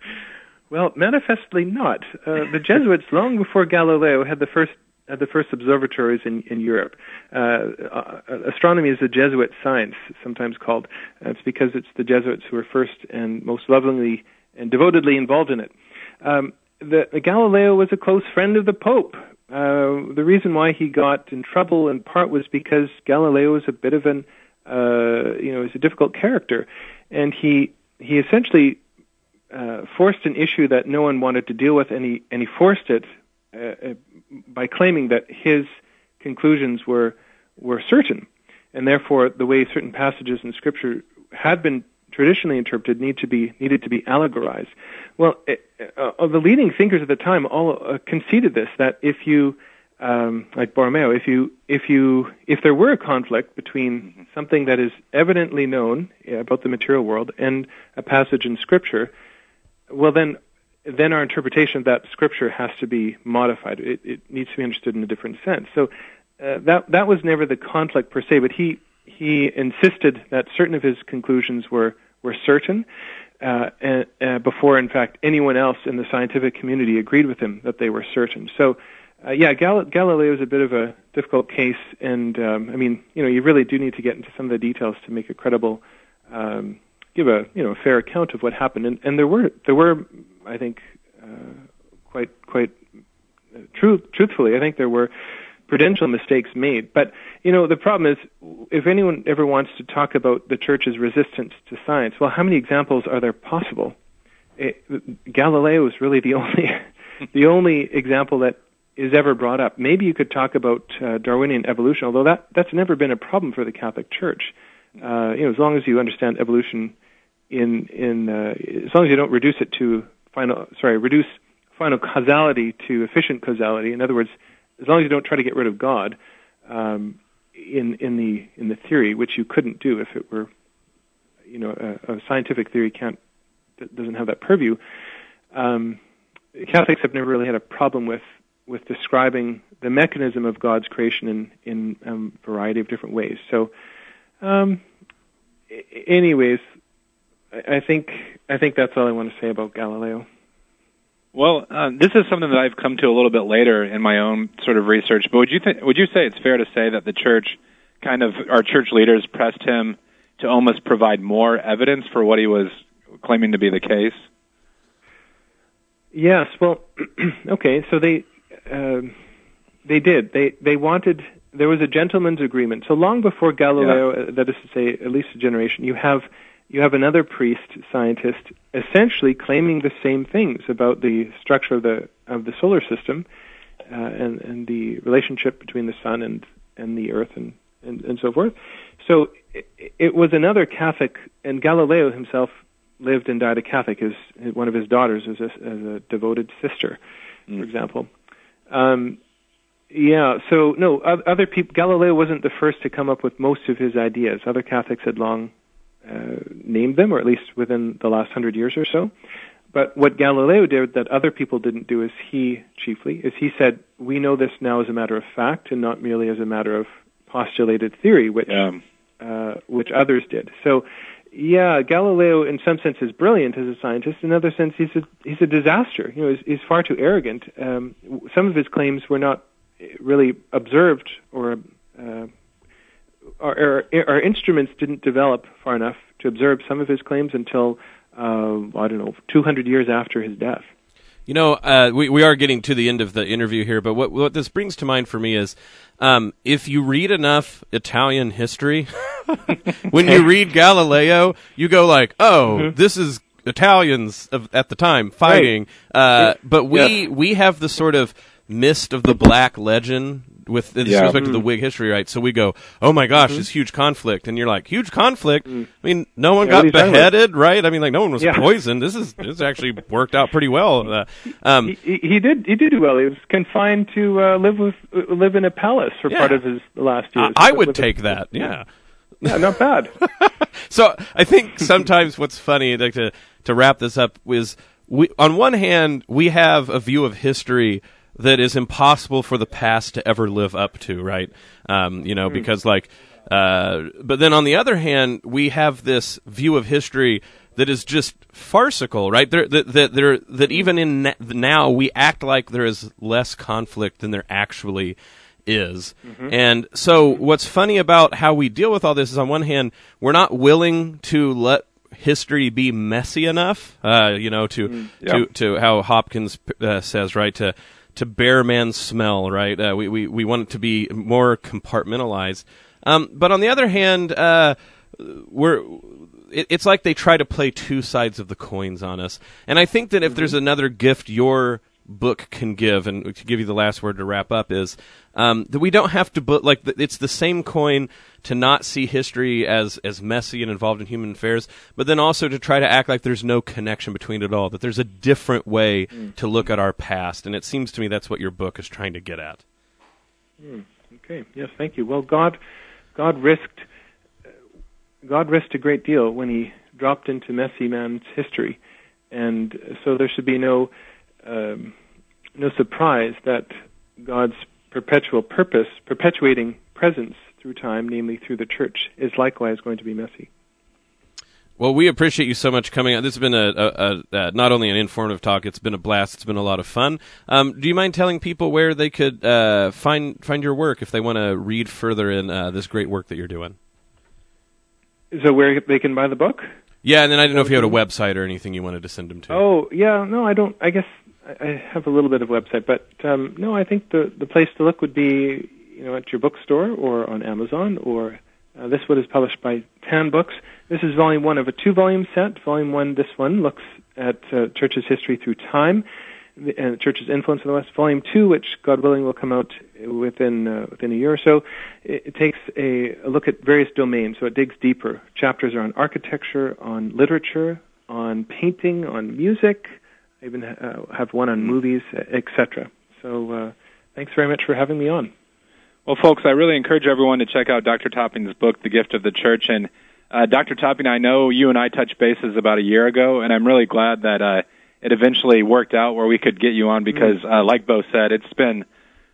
Well, manifestly not. Uh, the Jesuits, long before Galileo, had the first the first observatories in in Europe. Uh, uh, astronomy is a Jesuit science, sometimes called. Uh, it's because it's the Jesuits who were first and most lovingly and devotedly involved in it. Um, the, Galileo was a close friend of the Pope. Uh, the reason why he got in trouble in part was because Galileo was a bit of an, uh, you know, he's a difficult character, and he he essentially uh, forced an issue that no one wanted to deal with, and he and he forced it uh, uh, by claiming that his conclusions were were certain, and therefore the way certain passages in Scripture had been traditionally interpreted need to be needed to be allegorized. Well, it, uh, the leading thinkers at the time all uh, conceded this that if you um, like Borromeo, if you if you if there were a conflict between something that is evidently known about the material world and a passage in Scripture, well then then our interpretation of that Scripture has to be modified. It, it needs to be understood in a different sense. So uh, that that was never the conflict per se, but he he insisted that certain of his conclusions were were certain. Uh, and, uh, before, in fact, anyone else in the scientific community agreed with him that they were certain. So, uh, yeah, Gal- Galileo is a bit of a difficult case, and um, I mean, you know, you really do need to get into some of the details to make a credible, um, give a you know a fair account of what happened. And, and there were there were, I think, uh, quite quite uh, true truthfully, I think there were prudential mistakes made. But you know, the problem is, if anyone ever wants to talk about the church's resistance to science, well, how many examples are there possible? It, Galileo is really the *laughs* only the only example that is ever brought up. Maybe you could talk about uh, Darwinian evolution, although that that's never been a problem for the Catholic Church. Uh, you know, as long as you understand evolution in in uh, as long as you don't reduce it to final sorry reduce final causality to efficient causality. In other words, as long as you don't try to get rid of God um, in in the in the theory, which you couldn't do if it were, you know, a, a scientific theory can't doesn't have that purview. Um, Catholics have never really had a problem with with describing the mechanism of God's creation in in a um, variety of different ways. So, um, anyways, I think I think that's all I want to say about Galileo. Well, uh, this is something that I've come to a little bit later in my own sort of research. But would you th- would you say it's fair to say that the church, kind of our church leaders, pressed him to almost provide more evidence for what he was claiming to be the case? Yes. Well, *clears throat* okay. So they uh, they did. They they wanted. There was a gentleman's agreement. So long before Galileo, yeah. uh, that is to say, at least a generation, you have you have another priest scientist essentially claiming the same things about the structure of the of the solar system uh, and and the relationship between the sun and and the earth and and, and so forth. So it, it was another Catholic, and Galileo himself lived and died a Catholic. His, one of his daughters was a, as a devoted sister, mm. for example. Um, yeah, so no, other people. Galileo wasn't the first to come up with most of his ideas. Other Catholics had long uh, named them, or at least within the last hundred years or so. But what Galileo did that other people didn't do is he chiefly is he said we know this now as a matter of fact and not merely as a matter of postulated theory, which yeah. uh, which others did. So yeah, Galileo in some sense is brilliant as a scientist. In other sense, he's a he's a disaster. You know, he's, he's far too arrogant. Um, some of his claims were not really observed or uh, our, our, our, instruments didn't develop far enough to observe some of his claims until uh, I don't know 200 years after his death. You know, uh, we we are getting to the end of the interview here, but what what this brings to mind for me is, um, if you read enough Italian history, *laughs* when you read Galileo, you go like, oh, Mm-hmm. this is Italians of, at the time fighting. Uh, But we Yeah. we have the sort of mist of the black legend with this Yeah. respect to the Mm. Whig history, right? So we go, oh my gosh, Mhm. this huge conflict, and you're like, huge conflict. I mean, no one Yeah, got you talking about? beheaded, right? I mean, like no one was Yeah. poisoned. This is this actually *laughs* worked out pretty well. Uh, um, he, he did he did do well. He was confined to uh, live with uh, live in a palace for Yeah. part of his last years. I, I would take with- that. Yeah. Yeah, not bad. *laughs* so I think *laughs* sometimes what's funny, like to to wrap this up, is we on one hand we have a view of history that is impossible for the past to ever live up to, right? Um, you know, Mm. because like, uh, but then on the other hand, we have this view of history that is just farcical, right? There, that that there that even in na- now we act like there is less conflict than there actually is. Mhm. And so what's funny about how we deal with all this is on one hand, we're not willing to let history be messy enough, uh, you know, to, yeah. to, to how Hopkins uh, says, right, to, to bear man's smell, right? Uh, we, we, we want it to be more compartmentalized. Um, but on the other hand, uh, we're, it, it's like they try to play two sides of the coins on us. And I think that if there's another gift your book can give, and to give you the last word to wrap up, is um, that we don't have to. But like it's the same coin to not see history as as messy and involved in human affairs, but then also to try to act like there's no connection between it all. That there's a different way to look at our past, and it seems to me that's what your book is trying to get at. Hmm. Okay. Yes. Thank you. Well, God, God risked, uh, God risked a great deal when He dropped into messy man's history, and so there should be no, um, no surprise that God's perpetual purpose, perpetuating presence through time, namely through the church, is likewise going to be messy. Well, we appreciate you so much coming out. This has been a, a, a, a not only an informative talk; it's been a blast. It's been a lot of fun. Um, do you mind telling people where they could uh, find find your work if they want to read further in uh, this great work that you're doing? So where they can buy the book? Yeah, and then I didn't know if you had a website or anything you wanted to send them to. Oh yeah, no, I don't. I guess I have a little bit of website, but um, no, I think the the place to look would be you know at your bookstore or on Amazon or uh, this one is published by Tan Books. This is volume one of a two volume set. Volume one, this one looks at uh, church's history through time the- and church's influence in the West. Volume two, which God willing will come out within uh, within a year or so, it, it takes a, a look at various domains. So it digs deeper. Chapters are on architecture, on literature, on painting, on music. I even uh, have one on movies, etc. So uh, thanks very much for having me on. Well, folks, I really encourage everyone to check out Dr. Topping's book, The Gift of the Church. And uh, Dr. Topping, I know you and I touched bases about a year ago, and I'm really glad that uh, it eventually worked out where we could get you on because, uh, like Bo said, it's been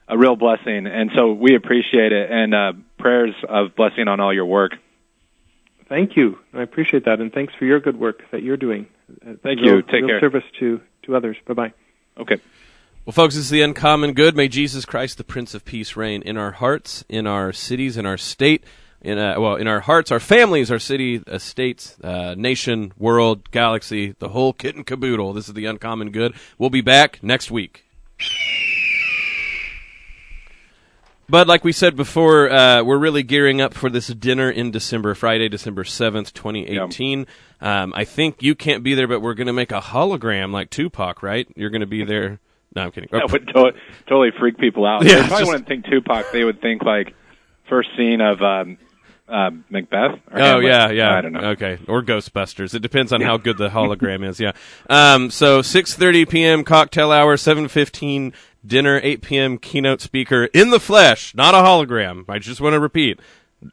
a real blessing, and so we appreciate it. And uh, prayers of blessing on all your work. Thank you. I appreciate that, and thanks for your good work that you're doing. Uh, Thank real- you. Take real care. Service to to others. Bye bye. Okay. Well, folks, this is the uncommon good. May Jesus Christ, the Prince of Peace, reign in our hearts, in our cities, in our state, in uh, well, in our hearts, our families, our city, uh, states, uh, nation, world, galaxy, the whole kit and caboodle. This is the uncommon good. We'll be back next week. But like we said before, uh, we're really gearing up for this dinner in December, Friday, December seventh, twenty eighteen. Um, I think you can't be there, but we're going to make a hologram like Tupac, right? You're going to be *laughs* there. No, I'm kidding. That would to- totally freak people out. *laughs* Yeah, they probably just- wouldn't think Tupac. They would think like first scene of um, uh, Macbeth. Or Oh Hamlet. yeah, yeah. I don't know. Okay, or Ghostbusters. It depends on how good the *laughs* hologram is. Yeah. Um, so 6:30 p.m. cocktail hour, 7:15 dinner, 8 p.m. keynote speaker in the flesh, not a hologram. I just want to repeat.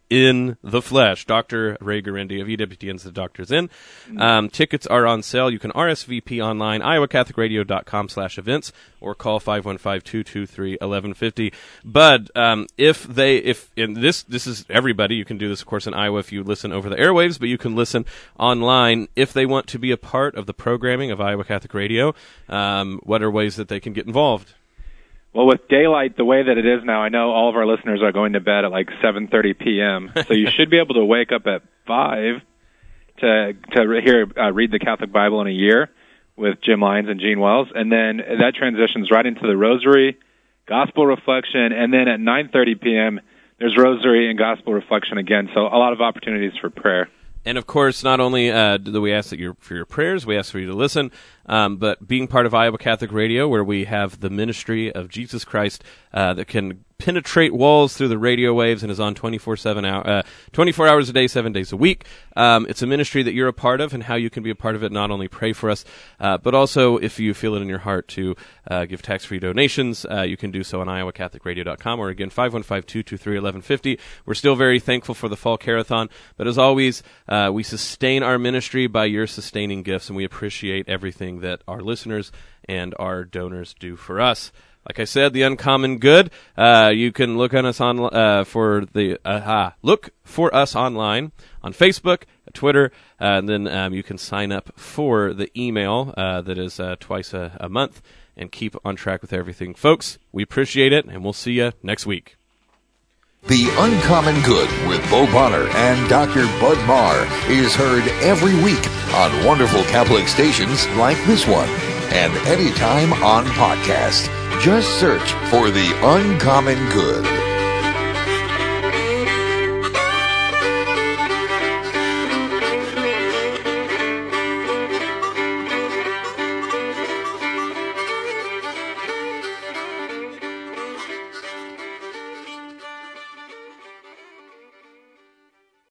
In the flesh, Dr. Ray Guarendi of EWTN's The Doctor's In. Um, tickets are on sale. You can RSVP online, iowacatholicradio.com slash events, or call 515-223-1150. But, um, if they, if, and this, this is everybody, you can do this, of course, in Iowa if you listen over the airwaves, but you can listen online if they want to be a part of the programming of Iowa Catholic Radio. Um, what are ways that they can get involved? Well, with daylight the way that it is now, I know all of our listeners are going to bed at like 7:30 p.m. *laughs* so you should be able to wake up at five to to hear uh, read the Catholic Bible in a year. with Jim Lyons and Gene Wells, and then that transitions right into the Rosary, Gospel Reflection, and then at 9:30 p.m. there's Rosary and Gospel Reflection again. So a lot of opportunities for prayer. And of course, not only uh, do we ask that for your prayers, we ask for you to listen, um, but being part of Iowa Catholic Radio, where we have the ministry of Jesus Christ uh, that can penetrate walls through the radio waves and is on 24 7 hour, uh, 24 hours a day, seven days a week. Um, it's a ministry that you're a part of, and how you can be a part of it. Not only pray for us, uh, but also if you feel it in your heart to uh, give tax free donations, uh, you can do so on iowacatholicradio.com or again 515 223 1150. We're still very thankful for the fall carathon, but as always, uh, we sustain our ministry by your sustaining gifts, and we appreciate everything that our listeners and our donors do for us. Like I said, the uncommon good. Uh, you can look on us on uh, for the uh, look for us online on Facebook, Twitter, uh, and then um, you can sign up for the email uh, that is uh, twice a, a month and keep on track with everything, folks. We appreciate it, and we'll see you next week. The Uncommon Good with Bo Bonner and Dr. Bud Marr is heard every week on wonderful Catholic stations like this one and anytime on podcast. Just search for The Uncommon Good.